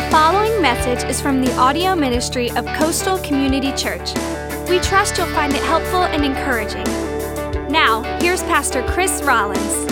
The following message is from the audio ministry of Coastal Community Church. We trust you'll find it helpful and encouraging. Now, here's Pastor Chris Rollins.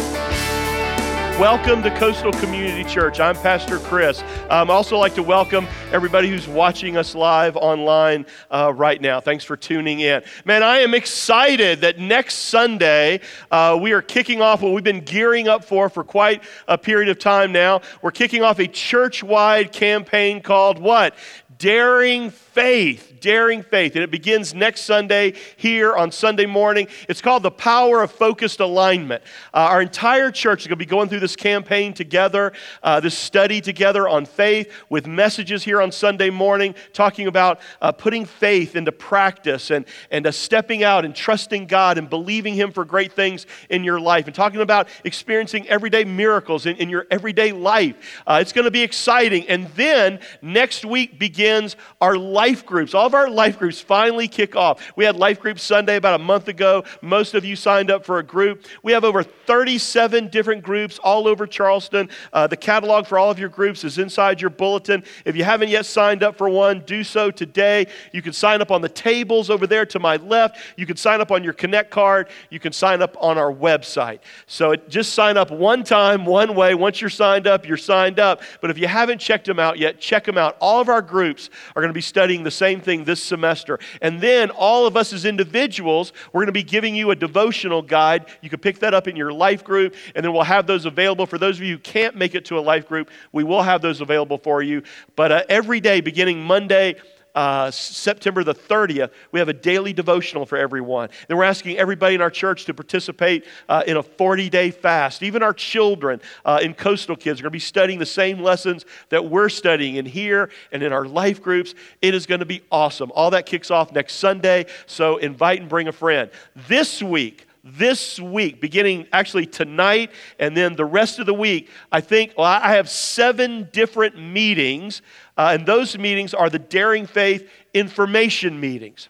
Welcome to Coastal Community Church. I'm Pastor Chris. Um, I also like to welcome everybody who's watching us live online uh, right now. Thanks for tuning in. Man, I am excited that next Sunday uh, we are kicking off what we've been gearing up for for quite a period of time now. We're kicking off a church wide campaign called what? Daring Faith Daring Faith. And it begins next Sunday here on Sunday morning. It's called The Power of Focused Alignment. Uh, our entire church is going to be going through this campaign together, uh, this study together on faith with messages here on Sunday morning talking about uh, putting faith into practice and, and uh, stepping out and trusting God and believing Him for great things in your life and talking about experiencing everyday miracles in, in your everyday life. Uh, it's going to be exciting. And then next week begins our life groups. All of our life groups finally kick off. We had life group Sunday about a month ago. Most of you signed up for a group. We have over 37 different groups all over Charleston. Uh, the catalog for all of your groups is inside your bulletin. If you haven't yet signed up for one, do so today. You can sign up on the tables over there to my left. You can sign up on your Connect card. You can sign up on our website. So it, just sign up one time, one way. Once you're signed up, you're signed up. But if you haven't checked them out yet, check them out. All of our groups are going to be studying the same thing this semester. And then all of us as individuals, we're going to be giving you a devotional guide. You can pick that up in your life group, and then we'll have those available. For those of you who can't make it to a life group, we will have those available for you. But uh, every day, beginning Monday, uh, September the 30th, we have a daily devotional for everyone. Then we're asking everybody in our church to participate uh, in a 40 day fast. Even our children uh, in Coastal Kids are going to be studying the same lessons that we're studying in here and in our life groups. It is going to be awesome. All that kicks off next Sunday, so invite and bring a friend. This week, this week, beginning actually tonight and then the rest of the week, I think well, I have seven different meetings, uh, and those meetings are the Daring Faith information meetings.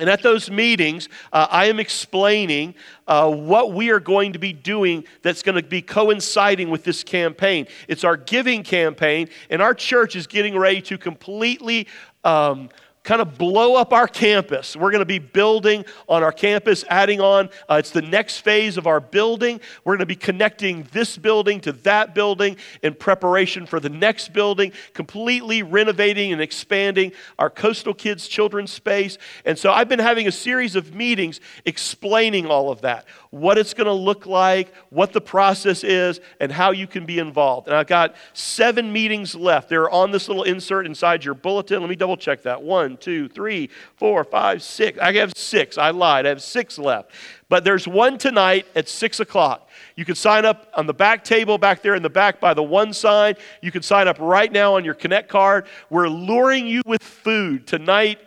And at those meetings, uh, I am explaining uh, what we are going to be doing that's going to be coinciding with this campaign. It's our giving campaign, and our church is getting ready to completely. Um, kind of blow up our campus. We're going to be building on our campus, adding on. Uh, it's the next phase of our building. We're going to be connecting this building to that building in preparation for the next building, completely renovating and expanding our Coastal Kids Children's Space. And so I've been having a series of meetings explaining all of that what it's going to look like, what the process is, and how you can be involved. And I've got seven meetings left. They're on this little insert inside your bulletin. Let me double check that. One, two, three, four, five, six. I have six. I lied. I have six left. But there's one tonight at six o'clock. You can sign up on the back table back there in the back by the one sign. You can sign up right now on your Connect card. We're luring you with food tonight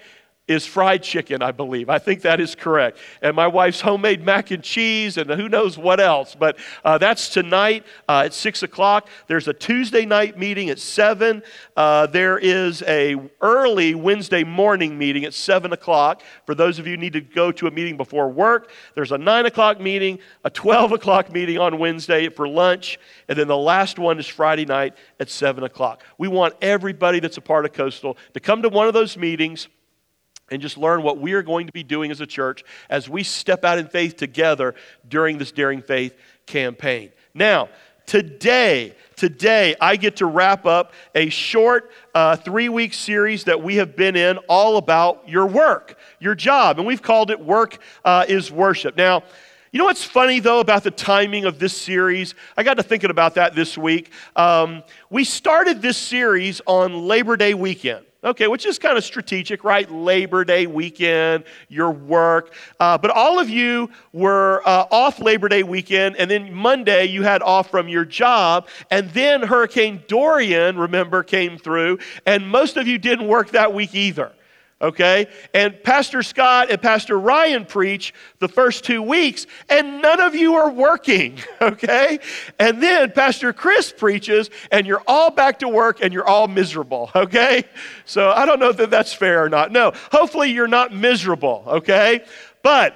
is fried chicken, I believe. I think that is correct. And my wife's homemade mac and cheese and who knows what else. But uh, that's tonight uh, at 6 o'clock. There's a Tuesday night meeting at 7. Uh, there is a early Wednesday morning meeting at 7 o'clock. For those of you need to go to a meeting before work, there's a 9 o'clock meeting, a 12 o'clock meeting on Wednesday for lunch, and then the last one is Friday night at 7 o'clock. We want everybody that's a part of Coastal to come to one of those meetings and just learn what we are going to be doing as a church as we step out in faith together during this Daring Faith campaign. Now, today, today I get to wrap up a short uh, three week series that we have been in all about your work, your job, and we've called it Work uh, is Worship. Now, you know what's funny though about the timing of this series? I got to thinking about that this week. Um, we started this series on Labor Day weekend. Okay, which is kind of strategic, right? Labor Day weekend, your work. Uh, but all of you were uh, off Labor Day weekend, and then Monday you had off from your job, and then Hurricane Dorian, remember, came through, and most of you didn't work that week either okay? And Pastor Scott and Pastor Ryan preach the first two weeks, and none of you are working, okay? And then Pastor Chris preaches, and you're all back to work and you're all miserable, okay? So I don't know that that's fair or not. No, hopefully you're not miserable, okay? But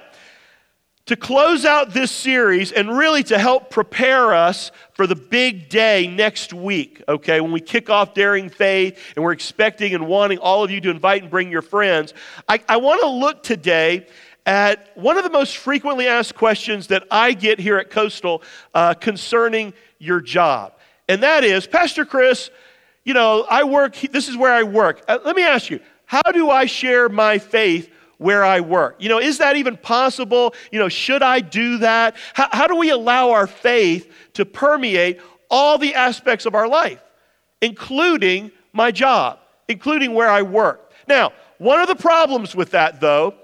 to close out this series and really to help prepare us for the big day next week, okay, when we kick off Daring Faith and we're expecting and wanting all of you to invite and bring your friends, I, I want to look today at one of the most frequently asked questions that I get here at Coastal uh, concerning your job. And that is, Pastor Chris, you know, I work, this is where I work. Uh, let me ask you, how do I share my faith where I work. You know, is that even possible? You know, should I do that? How, how do we allow our faith to permeate all the aspects of our life, including my job, including where I work? Now, one of the problems with that, though,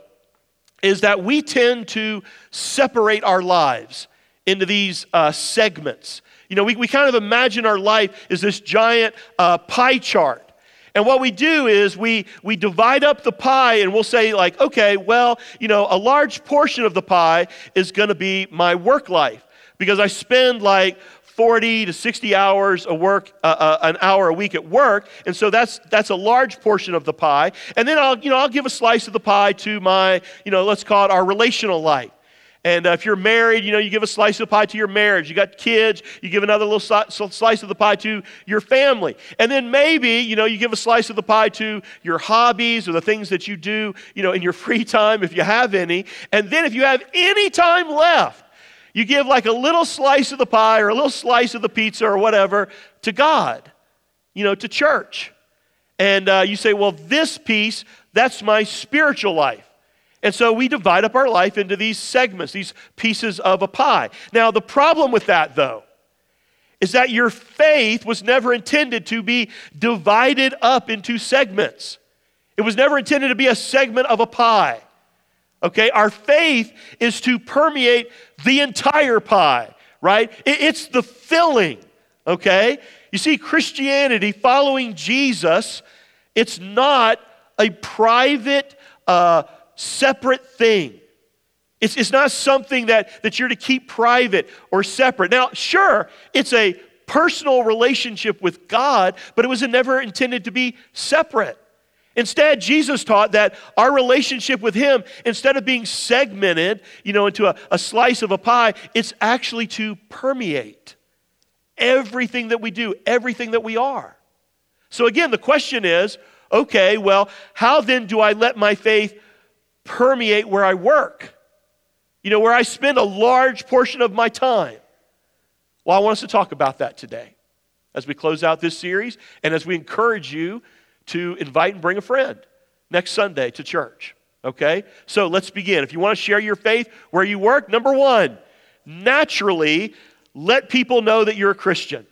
is that we tend to separate our lives into these uh, segments. You know, we, we kind of imagine our life is this giant uh, pie chart. And what we do is we, we divide up the pie and we'll say, like, okay, well, you know, a large portion of the pie is going to be my work life because I spend like 40 to 60 hours a work, uh, uh, an hour a week at work, and so that's that's a large portion of the pie. And then I'll you know I'll give a slice of the pie to my you know let's call it our relational life. And uh, if you're married, you know, you give a slice of pie to your marriage. You got kids, you give another little slice of the pie to your family. And then maybe, you know, you give a slice of the pie to your hobbies or the things that you do, you know, in your free time if you have any. And then if you have any time left, you give like a little slice of the pie or a little slice of the pizza or whatever to God, you know, to church. And uh, you say, well, this piece, that's my spiritual life. And so we divide up our life into these segments, these pieces of a pie. Now, the problem with that, though, is that your faith was never intended to be divided up into segments. It was never intended to be a segment of a pie. Okay? Our faith is to permeate the entire pie, right? It's the filling, okay? You see, Christianity, following Jesus, it's not a private, uh, separate thing. It's, it's not something that, that you're to keep private or separate. Now, sure, it's a personal relationship with God, but it was never intended to be separate. Instead, Jesus taught that our relationship with Him, instead of being segmented, you know, into a, a slice of a pie, it's actually to permeate everything that we do, everything that we are. So again, the question is, okay, well, how then do I let my faith permeate where I work, you know, where I spend a large portion of my time. Well, I want us to talk about that today as we close out this series and as we encourage you to invite and bring a friend next Sunday to church. Okay? So let's begin. If you want to share your faith where you work, number one, naturally let people know that you're a Christian.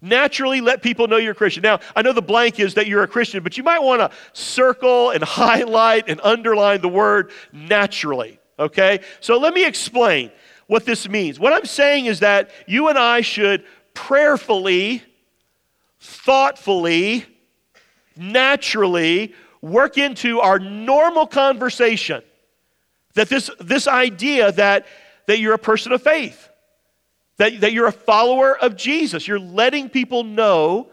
Naturally, let people know you're a Christian. Now, I know the blank is that you're a Christian, but you might want to circle and highlight and underline the word naturally, okay? So let me explain what this means. What I'm saying is that you and I should prayerfully, thoughtfully, naturally work into our normal conversation that this, this idea that, that you're a person of faith that, that you're a follower of Jesus. You're letting people know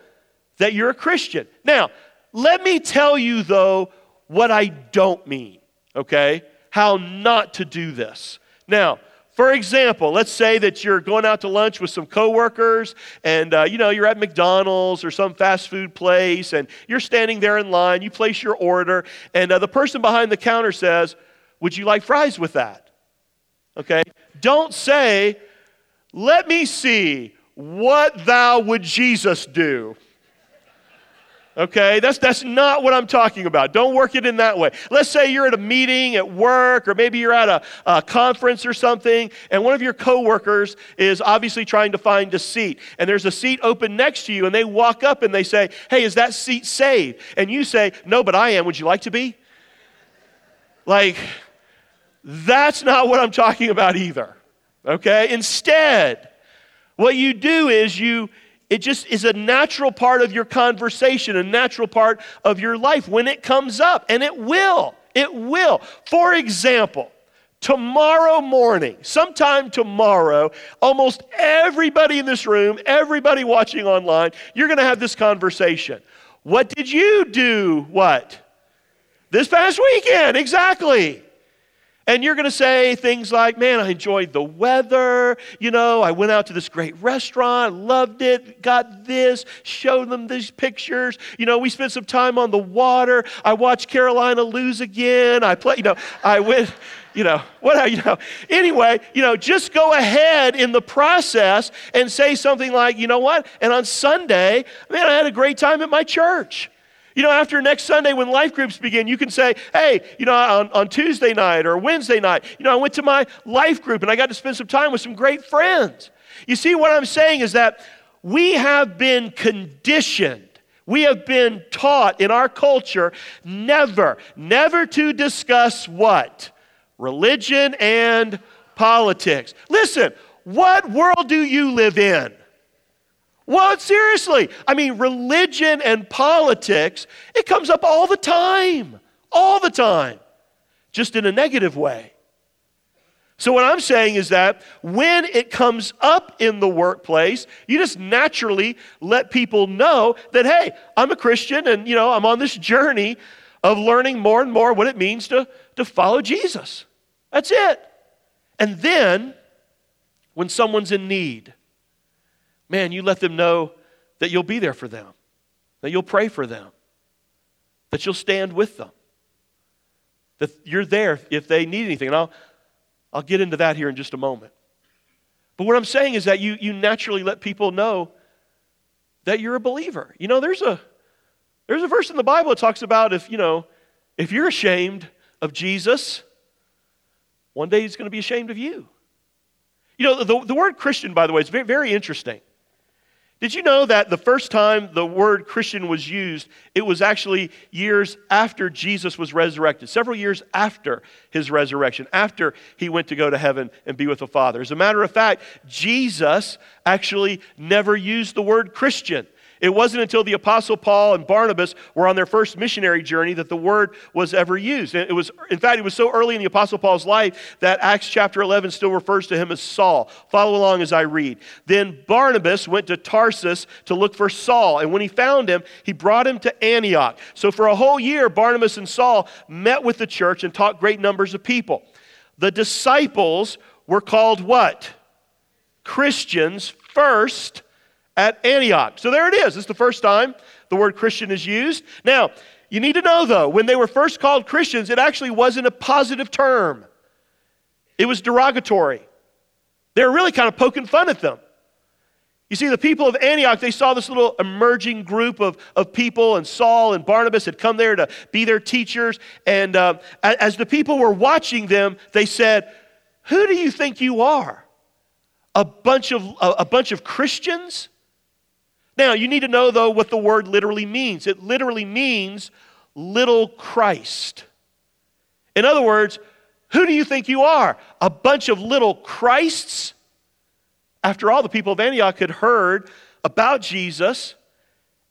that you're a Christian. Now, let me tell you, though, what I don't mean, okay? How not to do this. Now, for example, let's say that you're going out to lunch with some coworkers and uh, you know you're at McDonald's or some fast food place and you're standing there in line, you place your order and uh, the person behind the counter says, "Would you like fries with that?" Okay? Don't say, let me see what thou would Jesus do. Okay, that's, that's not what I'm talking about. Don't work it in that way. Let's say you're at a meeting at work, or maybe you're at a, a conference or something, and one of your coworkers is obviously trying to find a seat. And there's a seat open next to you, and they walk up and they say, Hey, is that seat saved? And you say, No, but I am. Would you like to be? Like, that's not what I'm talking about either. Okay? Instead, what you do is you it just is a natural part of your conversation, a natural part of your life when it comes up, and it will. It will. For example, tomorrow morning, sometime tomorrow, almost everybody in this room, everybody watching online, you're going to have this conversation. What did you do? What? This past weekend, exactly. And you're going to say things like, man, I enjoyed the weather. You know, I went out to this great restaurant, loved it, got this, showed them these pictures. You know, we spent some time on the water. I watched Carolina lose again. I play, you know, I went, you know, what, you know. Anyway, you know, just go ahead in the process and say something like, you know what? And on Sunday, man, I had a great time at my church. You know, after next Sunday when life groups begin, you can say, hey, you know, on, on Tuesday night or Wednesday night, you know, I went to my life group and I got to spend some time with some great friends. You see, what I'm saying is that we have been conditioned. We have been taught in our culture never, never to discuss what? Religion and politics. Listen, what world do you live in? Well, seriously. I mean, religion and politics, it comes up all the time. All the time. Just in a negative way. So, what I'm saying is that when it comes up in the workplace, you just naturally let people know that, hey, I'm a Christian and, you know, I'm on this journey of learning more and more what it means to, to follow Jesus. That's it. And then, when someone's in need, man, you let them know that you'll be there for them, that you'll pray for them, that you'll stand with them, that you're there if they need anything. And I'll, I'll get into that here in just a moment. But what I'm saying is that you, you naturally let people know that you're a believer. You know, there's a, there's a verse in the Bible that talks about if, you know, if you're ashamed of Jesus, one day he's going to be ashamed of you. You know, the, the word Christian, by the way, is very, very interesting. Did you know that the first time the word Christian was used, it was actually years after Jesus was resurrected, several years after his resurrection, after he went to go to heaven and be with the Father? As a matter of fact, Jesus actually never used the word Christian. It wasn't until the Apostle Paul and Barnabas were on their first missionary journey that the word was ever used. It was, in fact, it was so early in the Apostle Paul's life that Acts chapter 11 still refers to him as Saul. Follow along as I read. Then Barnabas went to Tarsus to look for Saul, and when he found him, he brought him to Antioch. So for a whole year, Barnabas and Saul met with the church and taught great numbers of people. The disciples were called what? Christians first at Antioch. So there it is. This is the first time the word Christian is used. Now, you need to know though, when they were first called Christians, it actually wasn't a positive term, it was derogatory. They were really kind of poking fun at them. You see, the people of Antioch, they saw this little emerging group of, of people, and Saul and Barnabas had come there to be their teachers. And uh, as the people were watching them, they said, Who do you think you are? A bunch of, a, a bunch of Christians? Now, you need to know, though, what the word literally means. It literally means little Christ. In other words, who do you think you are? A bunch of little Christs? After all, the people of Antioch had heard about Jesus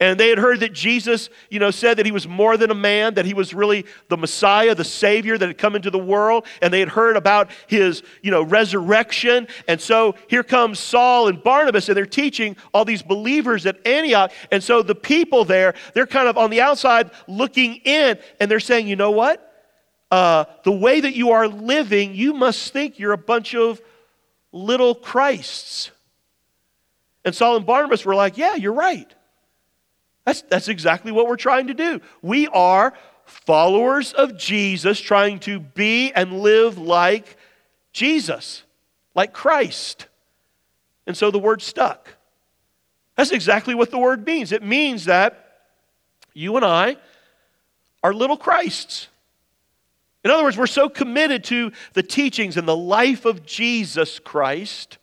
and they had heard that Jesus, you know, said that he was more than a man, that he was really the Messiah, the Savior that had come into the world. And they had heard about his, you know, resurrection. And so here comes Saul and Barnabas, and they're teaching all these believers at Antioch. And so the people there, they're kind of on the outside looking in, and they're saying, you know what? Uh, the way that you are living, you must think you're a bunch of little Christs. And Saul and Barnabas were like, yeah, you're right. That's, that's exactly what we're trying to do. We are followers of Jesus trying to be and live like Jesus, like Christ. And so the word stuck. That's exactly what the word means. It means that you and I are little Christs. In other words, we're so committed to the teachings and the life of Jesus Christ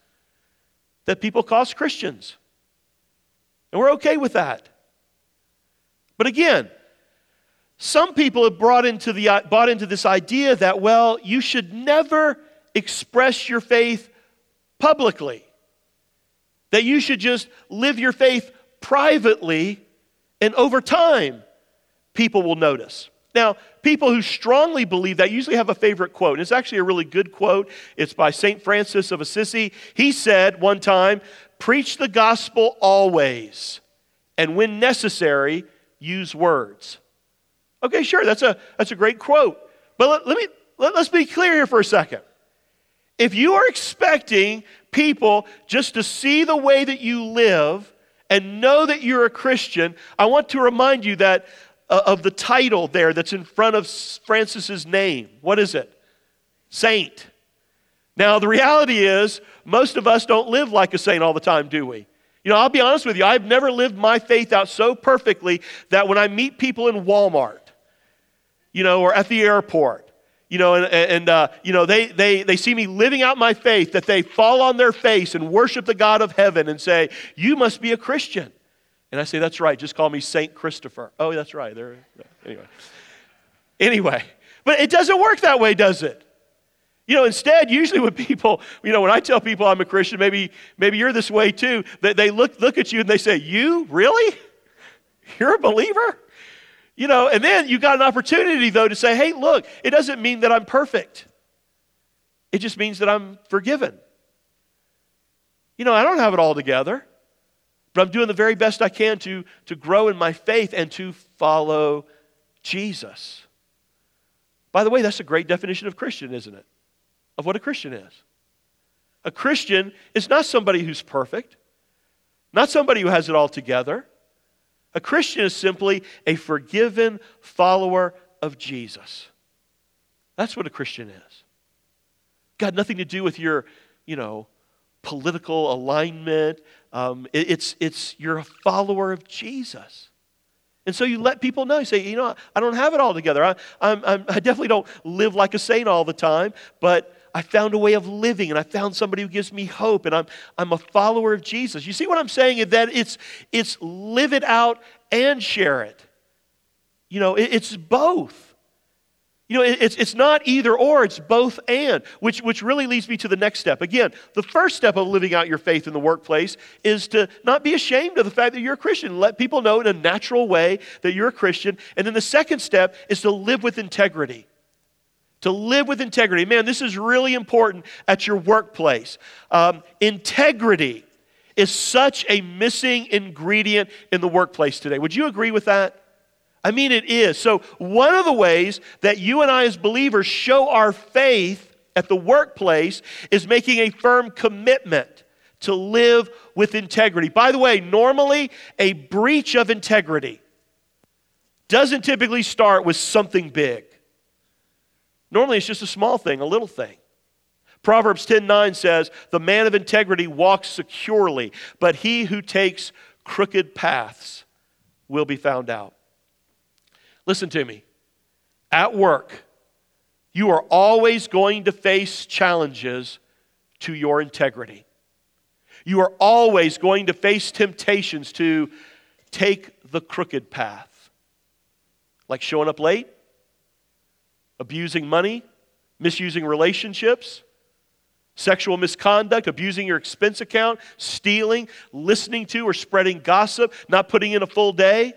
that people call us Christians. And we're okay with that. But again, some people have brought into the, bought into this idea that, well, you should never express your faith publicly, that you should just live your faith privately, and over time, people will notice. Now, people who strongly believe that usually have a favorite quote. And it's actually a really good quote. It's by St. Francis of Assisi. He said one time, Preach the gospel always, and when necessary, use words. Okay, sure, that's a, that's a great quote. But let, let, me, let, let's be clear here for a second. If you are expecting people just to see the way that you live and know that you're a Christian, I want to remind you that uh, of the title there that's in front of Francis's name. What is it? Saint. Now, the reality is, most of us don't live like a saint all the time, do we? You know, I'll be honest with you, I've never lived my faith out so perfectly that when I meet people in Walmart, you know, or at the airport, you know, and, and uh, you know, they, they, they see me living out my faith, that they fall on their face and worship the God of heaven and say, You must be a Christian. And I say, That's right, just call me Saint Christopher. Oh, that's right. There, anyway. Anyway, but it doesn't work that way, does it? You know, instead, usually when people, you know, when I tell people I'm a Christian, maybe, maybe you're this way too, they, they look, look at you and they say, You? Really? You're a believer? You know, and then you got an opportunity, though, to say, Hey, look, it doesn't mean that I'm perfect, it just means that I'm forgiven. You know, I don't have it all together, but I'm doing the very best I can to, to grow in my faith and to follow Jesus. By the way, that's a great definition of Christian, isn't it? Of what a Christian is. A Christian is not somebody who's perfect, not somebody who has it all together. A Christian is simply a forgiven follower of Jesus. That's what a Christian is. Got nothing to do with your, you know, political alignment. Um, it, it's, it's you're a follower of Jesus. And so you let people know. You say, you know, I don't have it all together. I, I'm, I'm, I definitely don't live like a saint all the time, but I found a way of living and I found somebody who gives me hope and I'm, I'm a follower of Jesus. You see what I'm saying? Is that it's, it's live it out and share it. You know, it, it's both. You know, it, it's, it's not either or, it's both and, which, which really leads me to the next step. Again, the first step of living out your faith in the workplace is to not be ashamed of the fact that you're a Christian. Let people know in a natural way that you're a Christian. And then the second step is to live with integrity to live with integrity. Man, this is really important at your workplace. Um, integrity is such a missing ingredient in the workplace today. Would you agree with that? I mean, it is. So, one of the ways that you and I, as believers, show our faith at the workplace is making a firm commitment to live with integrity. By the way, normally a breach of integrity doesn't typically start with something big. Normally it's just a small thing, a little thing. Proverbs 10:9 says, "The man of integrity walks securely, but he who takes crooked paths will be found out." Listen to me. At work, you are always going to face challenges to your integrity. You are always going to face temptations to take the crooked path. Like showing up late, abusing money, misusing relationships, sexual misconduct, abusing your expense account, stealing, listening to or spreading gossip, not putting in a full day.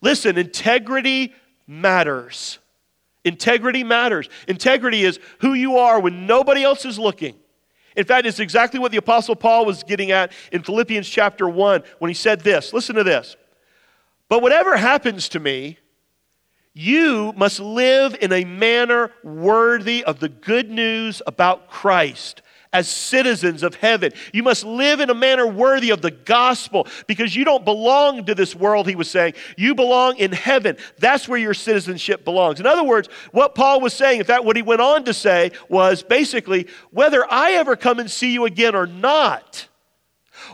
Listen, integrity matters. Integrity matters. Integrity is who you are when nobody else is looking. In fact, it's exactly what the Apostle Paul was getting at in Philippians chapter 1 when he said this. Listen to this. But whatever happens to me, you must live in a manner worthy of the good news about Christ as citizens of heaven. You must live in a manner worthy of the gospel because you don't belong to this world, he was saying. You belong in heaven. That's where your citizenship belongs. In other words, what Paul was saying, in fact, what he went on to say was basically whether I ever come and see you again or not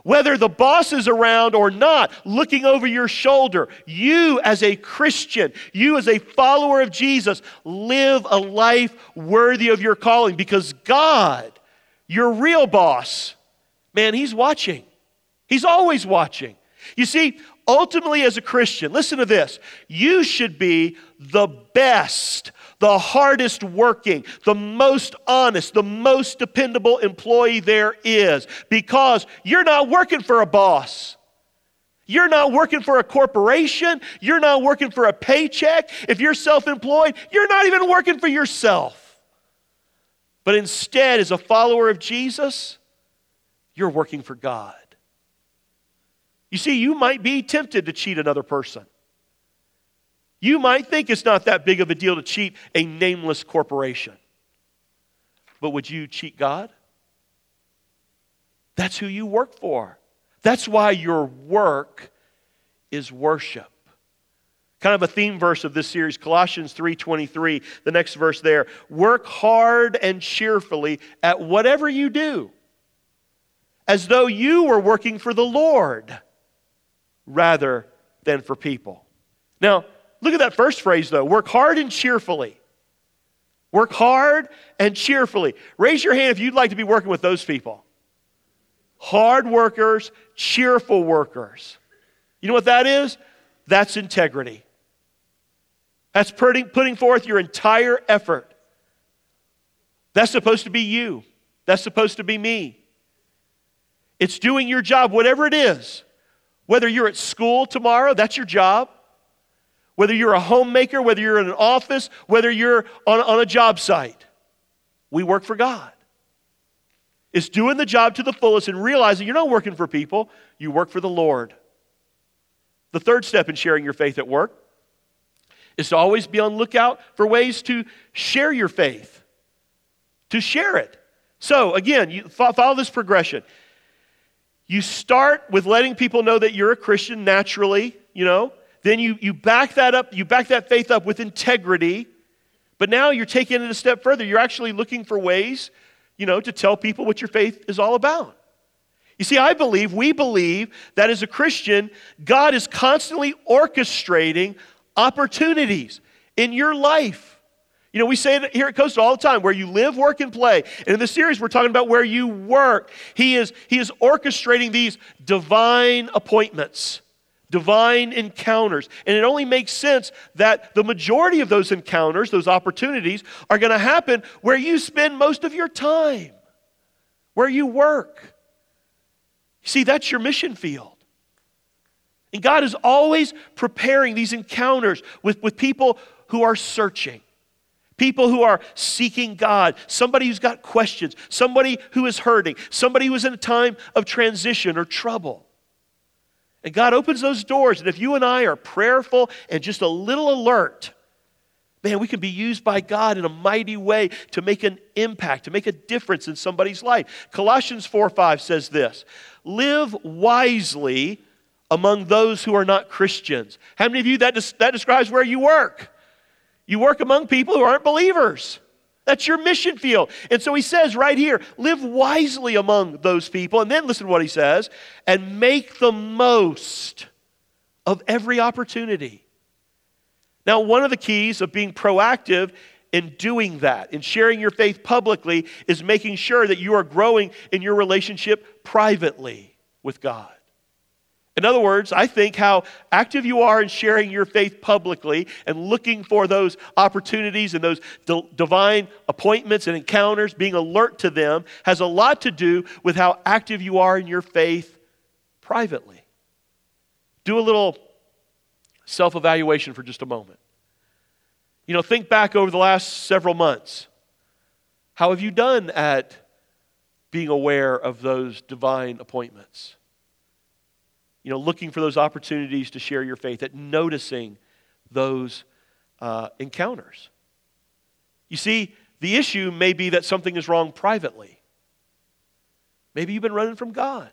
whether the boss is around or not, looking over your shoulder, you as a Christian, you as a follower of Jesus, live a life worthy of your calling because God, your real boss, man, He's watching. He's always watching. You see, ultimately, as a Christian, listen to this you should be the best the hardest working, the most honest, the most dependable employee there is because you're not working for a boss. You're not working for a corporation. You're not working for a paycheck. If you're self employed, you're not even working for yourself. But instead, as a follower of Jesus, you're working for God. You see, you might be tempted to cheat another person. You might think it's not that big of a deal to cheat a nameless corporation. But would you cheat God? That's who you work for. That's why your work is worship. Kind of a theme verse of this series, Colossians 3:23, the next verse there. Work hard and cheerfully at whatever you do, as though you were working for the Lord rather than for people. Now, look at that first phrase though. Work hard and cheerfully. Work hard and cheerfully. Raise your hand if you'd like to be working with those people. Hard workers, cheerful workers. You know what that is? That's integrity. That's putting, putting forth your entire effort. That's supposed to be you. That's supposed to be me. It's doing your job, whatever it is. Whether you're at school tomorrow, that's your job. Whether you're a homemaker, whether you're in an office, whether you're on, on a job site, we work for God. It's doing the job to the fullest and realizing you're not working for people, you work for the Lord. The third step in sharing your faith at work is to always be on lookout for ways to share your faith, to share it. So, again, you follow this progression. You start with letting people know that you're a Christian naturally, you know. Then you, you back that up, you back that faith up with integrity. But now you're taking it a step further. You're actually looking for ways, you know, to tell people what your faith is all about. You see, I believe, we believe that as a Christian, God is constantly orchestrating opportunities in your life. You know, we say it here at Coastal all the time where you live, work, and play. And in this series, we're talking about where you work. He is, he is orchestrating these divine appointments, divine encounters. And it only makes sense that the majority of those encounters, those opportunities, are going to happen where you spend most of your time, where you work. See, that's your mission field. And God is always preparing these encounters with, with people who are searching, people who are seeking God, somebody who's got questions, somebody who is hurting, somebody who is in a time of transition or trouble. And God opens those doors. And if you and I are prayerful and just a little alert, man, we can be used by God in a mighty way to make an impact, to make a difference in somebody's life. Colossians 4 5 says this Live wisely among those who are not Christians. How many of you, that, des- that describes where you work? You work among people who aren't believers. That's your mission field. And so he says right here live wisely among those people. And then listen to what he says and make the most of every opportunity. Now, one of the keys of being proactive in doing that, in sharing your faith publicly, is making sure that you are growing in your relationship privately with God. In other words, I think how active you are in sharing your faith publicly and looking for those opportunities and those divine appointments and encounters, being alert to them, has a lot to do with how active you are in your faith privately. Do a little self evaluation for just a moment. You know, think back over the last several months. How have you done at being aware of those divine appointments? You know, looking for those opportunities to share your faith, at noticing those uh, encounters. You see, the issue may be that something is wrong privately. Maybe you've been running from God.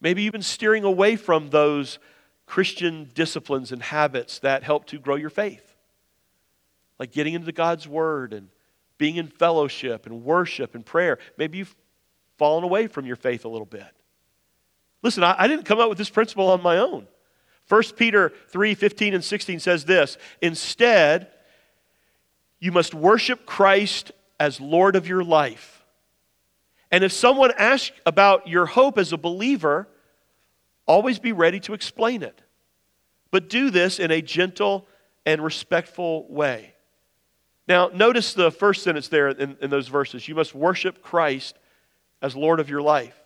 Maybe you've been steering away from those Christian disciplines and habits that help to grow your faith, like getting into God's Word and being in fellowship and worship and prayer. Maybe you've fallen away from your faith a little bit. Listen, I, I didn't come up with this principle on my own. 1 Peter 3 15 and 16 says this Instead, you must worship Christ as Lord of your life. And if someone asks about your hope as a believer, always be ready to explain it. But do this in a gentle and respectful way. Now, notice the first sentence there in, in those verses. You must worship Christ as Lord of your life.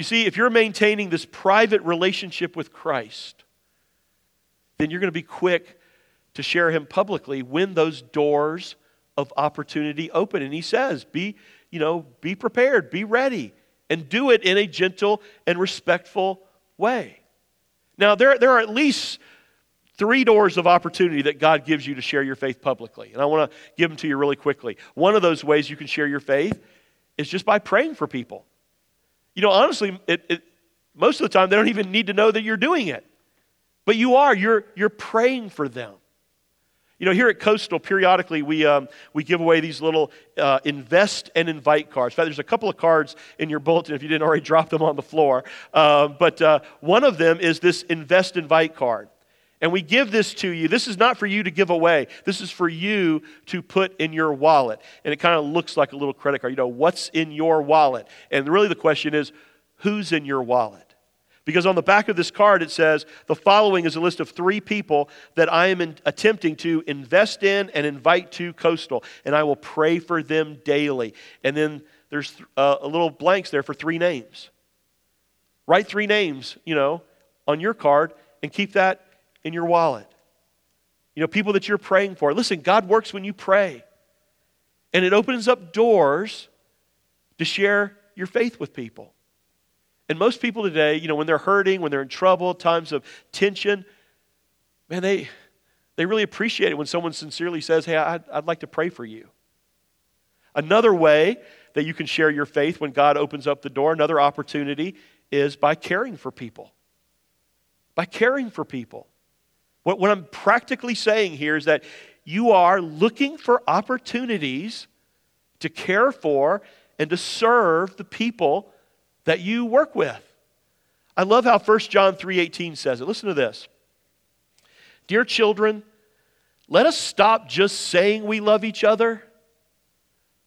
You see, if you're maintaining this private relationship with Christ, then you're going to be quick to share him publicly when those doors of opportunity open. And he says, be, you know, be prepared, be ready, and do it in a gentle and respectful way. Now, there, there are at least three doors of opportunity that God gives you to share your faith publicly. And I want to give them to you really quickly. One of those ways you can share your faith is just by praying for people. You know, honestly, it, it, most of the time they don't even need to know that you're doing it. But you are, you're, you're praying for them. You know, here at Coastal, periodically we, um, we give away these little uh, invest and invite cards. In fact, there's a couple of cards in your bulletin if you didn't already drop them on the floor. Uh, but uh, one of them is this invest invite card. And we give this to you. This is not for you to give away. This is for you to put in your wallet. And it kind of looks like a little credit card. You know, what's in your wallet? And really the question is, who's in your wallet? Because on the back of this card it says, the following is a list of three people that I am in, attempting to invest in and invite to Coastal. And I will pray for them daily. And then there's uh, a little blanks there for three names. Write three names, you know, on your card and keep that in your wallet. You know, people that you're praying for. Listen, God works when you pray. And it opens up doors to share your faith with people. And most people today, you know, when they're hurting, when they're in trouble, times of tension, man, they, they really appreciate it when someone sincerely says, Hey, I'd, I'd like to pray for you. Another way that you can share your faith when God opens up the door, another opportunity, is by caring for people. By caring for people. What, what I'm practically saying here is that you are looking for opportunities to care for and to serve the people that you work with. I love how 1 John 3:18 says it. Listen to this. Dear children, let us stop just saying we love each other.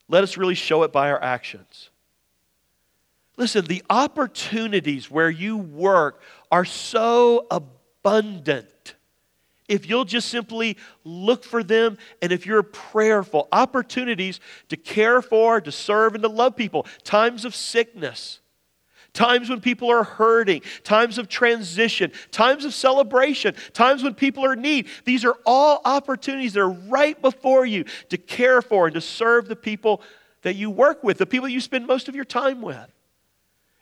Let us really show it by our actions. Listen, the opportunities where you work are so abundant if you'll just simply look for them and if you're prayerful, opportunities to care for, to serve, and to love people, times of sickness, times when people are hurting, times of transition, times of celebration, times when people are in need. These are all opportunities that are right before you to care for and to serve the people that you work with, the people you spend most of your time with.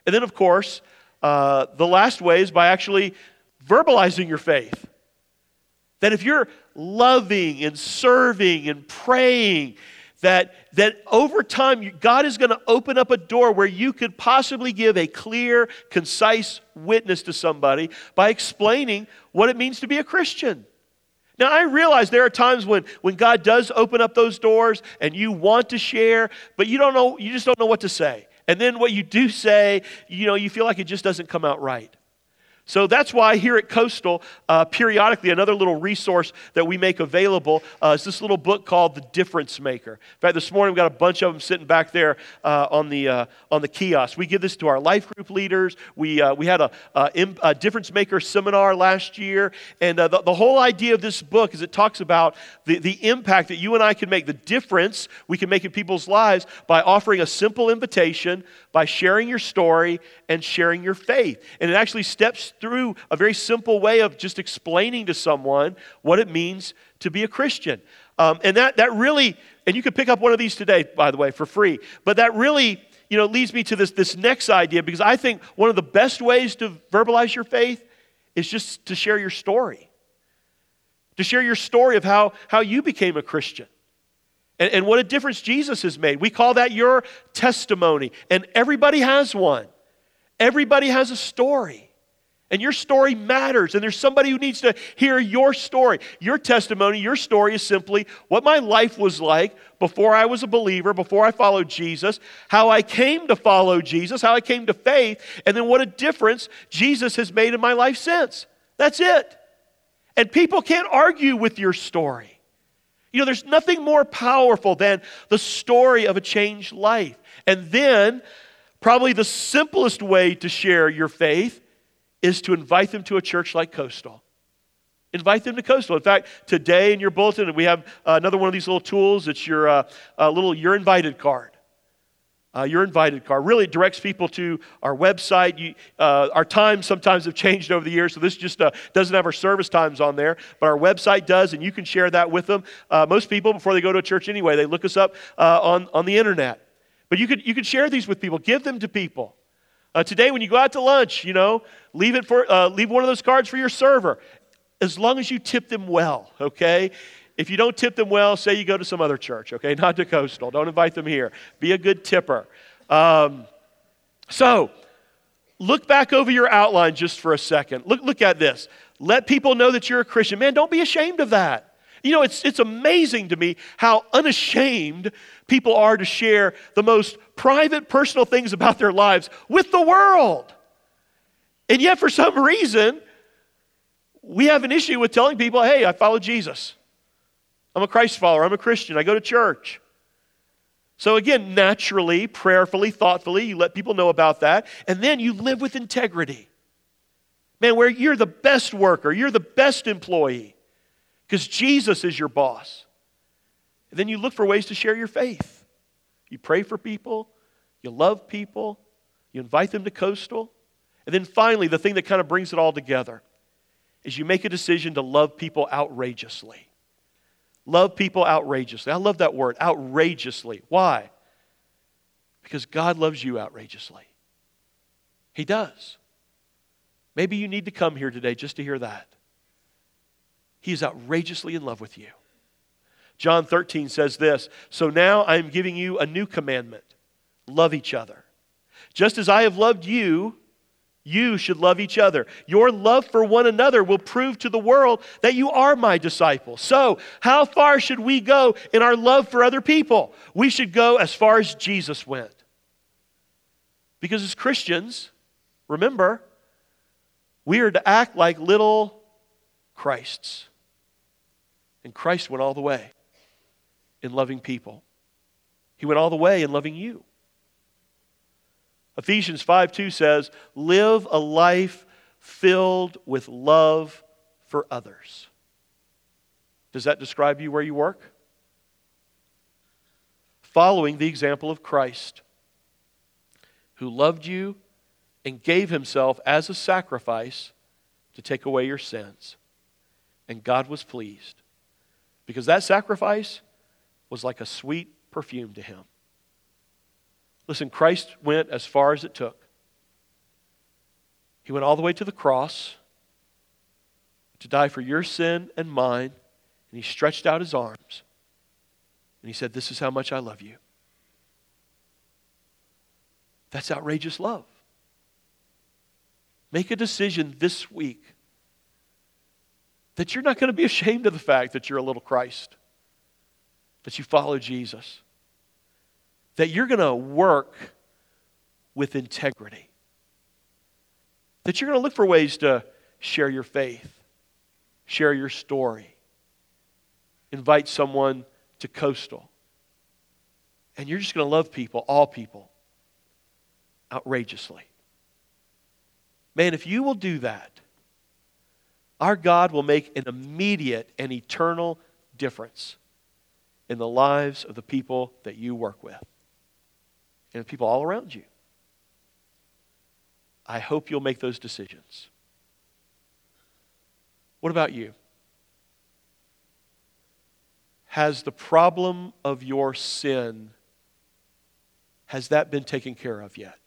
And then, of course, uh, the last way is by actually verbalizing your faith. That if you're loving and serving and praying, that, that over time, God is going to open up a door where you could possibly give a clear, concise witness to somebody by explaining what it means to be a Christian. Now, I realize there are times when, when God does open up those doors and you want to share, but you don't know, you just don't know what to say. And then what you do say, you know, you feel like it just doesn't come out right. So that's why here at Coastal, uh, periodically, another little resource that we make available uh, is this little book called The Difference Maker. In fact, this morning we've got a bunch of them sitting back there uh, on, the, uh, on the kiosk. We give this to our life group leaders. We, uh, we had a, a, Difference Maker seminar last year. And uh, the, the whole idea of this book is it talks about the, the impact that you and I can make, the difference we can make in people's lives by offering a simple invitation, by sharing your story, and sharing your faith. And it actually steps through a very simple way of just explaining to someone what it means to be a Christian. Um, and that, that really, and you could pick up one of these today, by the way, for free, but that really you know, leads me to this, this next idea because I think one of the best ways to verbalize your faith is just to share your story. To share your story of how, how you became a Christian and, and what a difference Jesus has made. We call that your testimony, and everybody has one. Everybody has a story. And your story matters. And there's somebody who needs to hear your story. Your testimony, your story is simply what my life was like before I was a believer, before I followed Jesus, how I came to follow Jesus, how I came to faith, and then what a difference Jesus has made in my life since. That's it. And people can't argue with your story. You know, there's nothing more powerful than the story of a changed life. And then, probably the simplest way to share your faith is to invite them to a church like Coastal. Invite them to Coastal. In fact, today in your bulletin, we have uh, another one of these little tools. It's your uh, uh, little You're Invited card. Uh, your invited card really directs people to our website. You, uh, our times sometimes have changed over the years, so this just uh, doesn't have our service times on there, but our website does, and you can share that with them. Most people, before they go to a church anyway, they look us up on, on the internet. But you could, you could share these with people, give them to people. Uh, today, when you go out to lunch, you know, leave, it for, leave one of those cards for your server. as long as you tip them well, okay? If you don't tip them well, say you go to some other church, okay? Not to Coastal. Don't invite them here. Be a good tipper. Um, so, look back over your outline just for a second. Look, look at this. Let people know that you're a Christian. Man, don't be ashamed of that. You know, it's, it's amazing to me how unashamed people are to share the most private, personal things about their lives with the world. And yet, for some reason, we have an issue with telling people, hey, I follow Jesus. I'm a Christ follower. I'm a Christian. I go to church. So, again, naturally, prayerfully, thoughtfully, you let people know about that. And then you live with integrity. Man, where you're the best worker, you're the best employee because Jesus is your boss. And then you look for ways to share your faith. You pray for people, you love people, you invite them to Coastal. And then finally, the thing that kind of brings it all together is you make a decision to love people outrageously. Love people outrageously. I love that word, outrageously. Why? Because God loves you outrageously. He does. Maybe you need to come here today just to hear that. He is outrageously in love with you. John 13 says this So now I am giving you a new commandment love each other. Just as I have loved you, you should love each other. Your love for one another will prove to the world that you are my disciples. So, how far should we go in our love for other people? We should go as far as Jesus went. Because as Christians, remember, we are to act like little Christs. And Christ went all the way in loving people, He went all the way in loving you. Ephesians 5 2 says, Live a life filled with love for others. Does that describe you where you work? Following the example of Christ, who loved you and gave himself as a sacrifice to take away your sins. And God was pleased because that sacrifice was like a sweet perfume to him. Listen, Christ went as far as it took. He went all the way to the cross to die for your sin and mine, and he stretched out his arms and he said, This is how much I love you. That's outrageous love. Make a decision this week that you're not going to be ashamed of the fact that you're a little Christ, that you follow Jesus that you're going to work with integrity, that you're going to look for ways to share your faith, share your story, invite someone to coastal. And you're just going to love people, all people, outrageously. Man, if you will do that, our God will make an immediate and eternal difference in the lives of the people that you work with and people all around you. I hope you'll make those decisions. What about you? Has the problem of your sin has that been taken care of yet?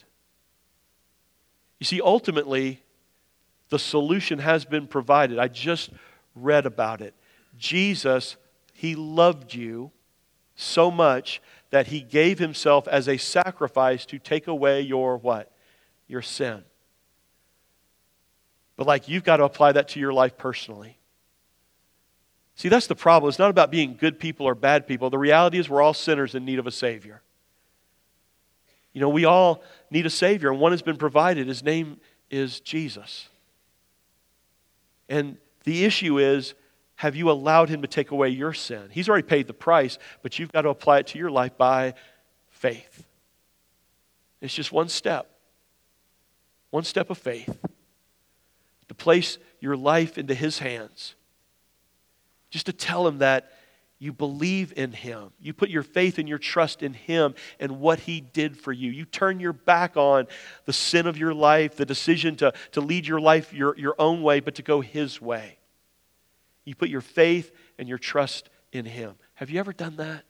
You see ultimately the solution has been provided. I just read about it. Jesus, he loved you so much that he gave himself as a sacrifice to take away your what? Your sin. But like you've got to apply that to your life personally. See, that's the problem. It's not about being good people or bad people. The reality is we're all sinners in need of a Savior. You know, we all need a Savior, and one has been provided. His name is Jesus. And the issue is have you allowed Him to take away your sin? He's already paid the price, but you've got to apply it to your life by faith. It's just one step, one step of faith to place your life into His hands. Just to tell Him that you believe in Him. You put your faith and your trust in Him and what He did for you. You turn your back on the sin of your life, the decision to, to lead your life your, your own way, but to go His way. You put your faith and your trust in Him. Have you ever done that?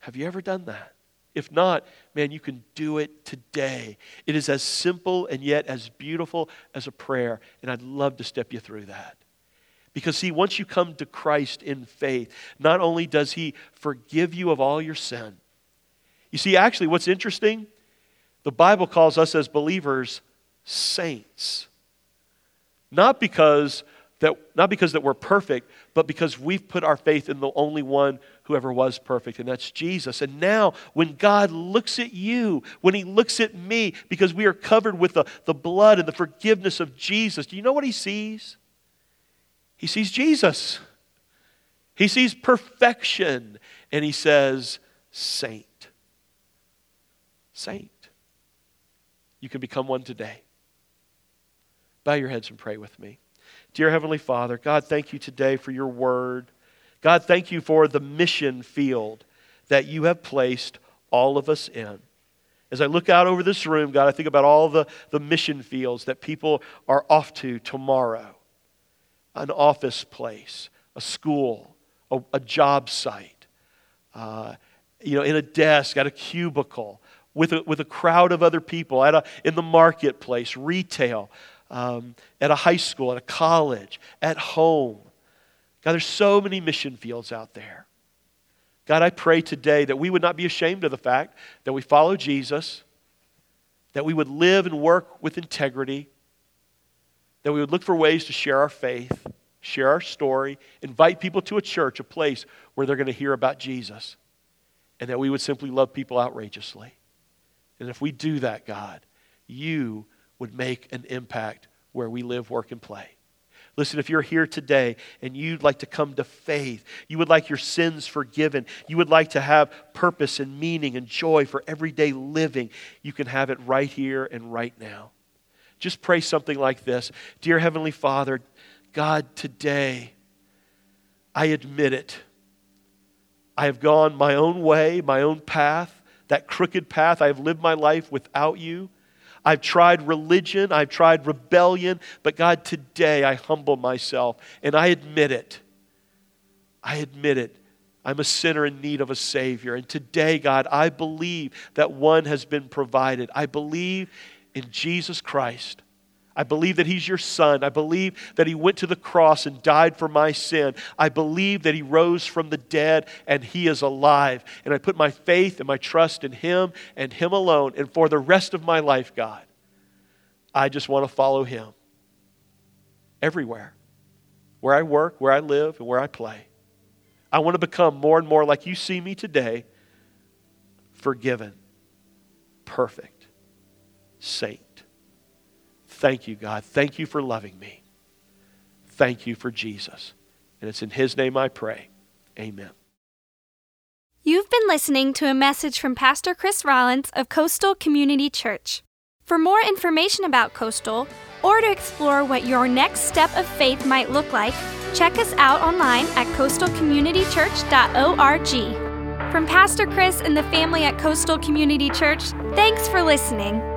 Have you ever done that? If not, man, you can do it today. It is as simple and yet as beautiful as a prayer, and I'd love to step you through that. Because, see, once you come to Christ in faith, not only does He forgive you of all your sin, you see, actually, what's interesting, the Bible calls us as believers saints. Not because that, not because that we're perfect, but because we've put our faith in the only one who ever was perfect, and that's Jesus. And now, when God looks at you, when He looks at me, because we are covered with the, the blood and the forgiveness of Jesus, do you know what He sees? He sees Jesus. He sees perfection, and He says, Saint. Saint. You can become one today. Bow your heads and pray with me. Dear Heavenly Father, God, thank you today for your word. God, thank you for the mission field that you have placed all of us in. As I look out over this room, God, I think about all the, the mission fields that people are off to tomorrow an office place, a school, a, a job site, uh, you know, in a desk, at a cubicle, with a, with a crowd of other people, at a, in the marketplace, retail um, at a high school, at a college, at home. God, there's so many mission fields out there. God, I pray today that we would not be ashamed of the fact that we follow Jesus, that we would live and work with integrity, that we would look for ways to share our faith, share our story, invite people to a church, a place where they're going to hear about Jesus, and that we would simply love people outrageously. And if we do that, God, you would make an impact where we live, work, and play. Listen, if you're here today and you'd like to come to faith, you would like your sins forgiven, you would like to have purpose and meaning and joy for everyday living, you can have it right here and right now. Just pray something like this Dear Heavenly Father, God, today I admit it. I have gone my own way, my own path, that crooked path. I have lived my life without you. I've tried religion, I've tried rebellion, but God, today I humble myself and I admit it. I admit it. I'm a sinner in need of a Savior. And today, God, I believe that one has been provided. I believe in Jesus Christ. I believe that He's your Son. I believe that He went to the cross and died for my sin. I believe that He rose from the dead and He is alive. And I put my faith and my trust in Him and Him alone. And for the rest of my life, God, I just want to follow Him everywhere where I work, where I live, and where I play. I want to become more and more like you see me today forgiven, perfect, saint. Thank you, God. Thank you for loving me. Thank you for Jesus. And it's in His name I pray. Amen. You've been listening to a message from Pastor Chris Rollins of Coastal Community Church. For more information about Coastal, or to explore what your next step of faith might look like, check us out online at coastalcommunitychurch.org. From Pastor Chris and the family at Coastal Community Church, thanks for listening.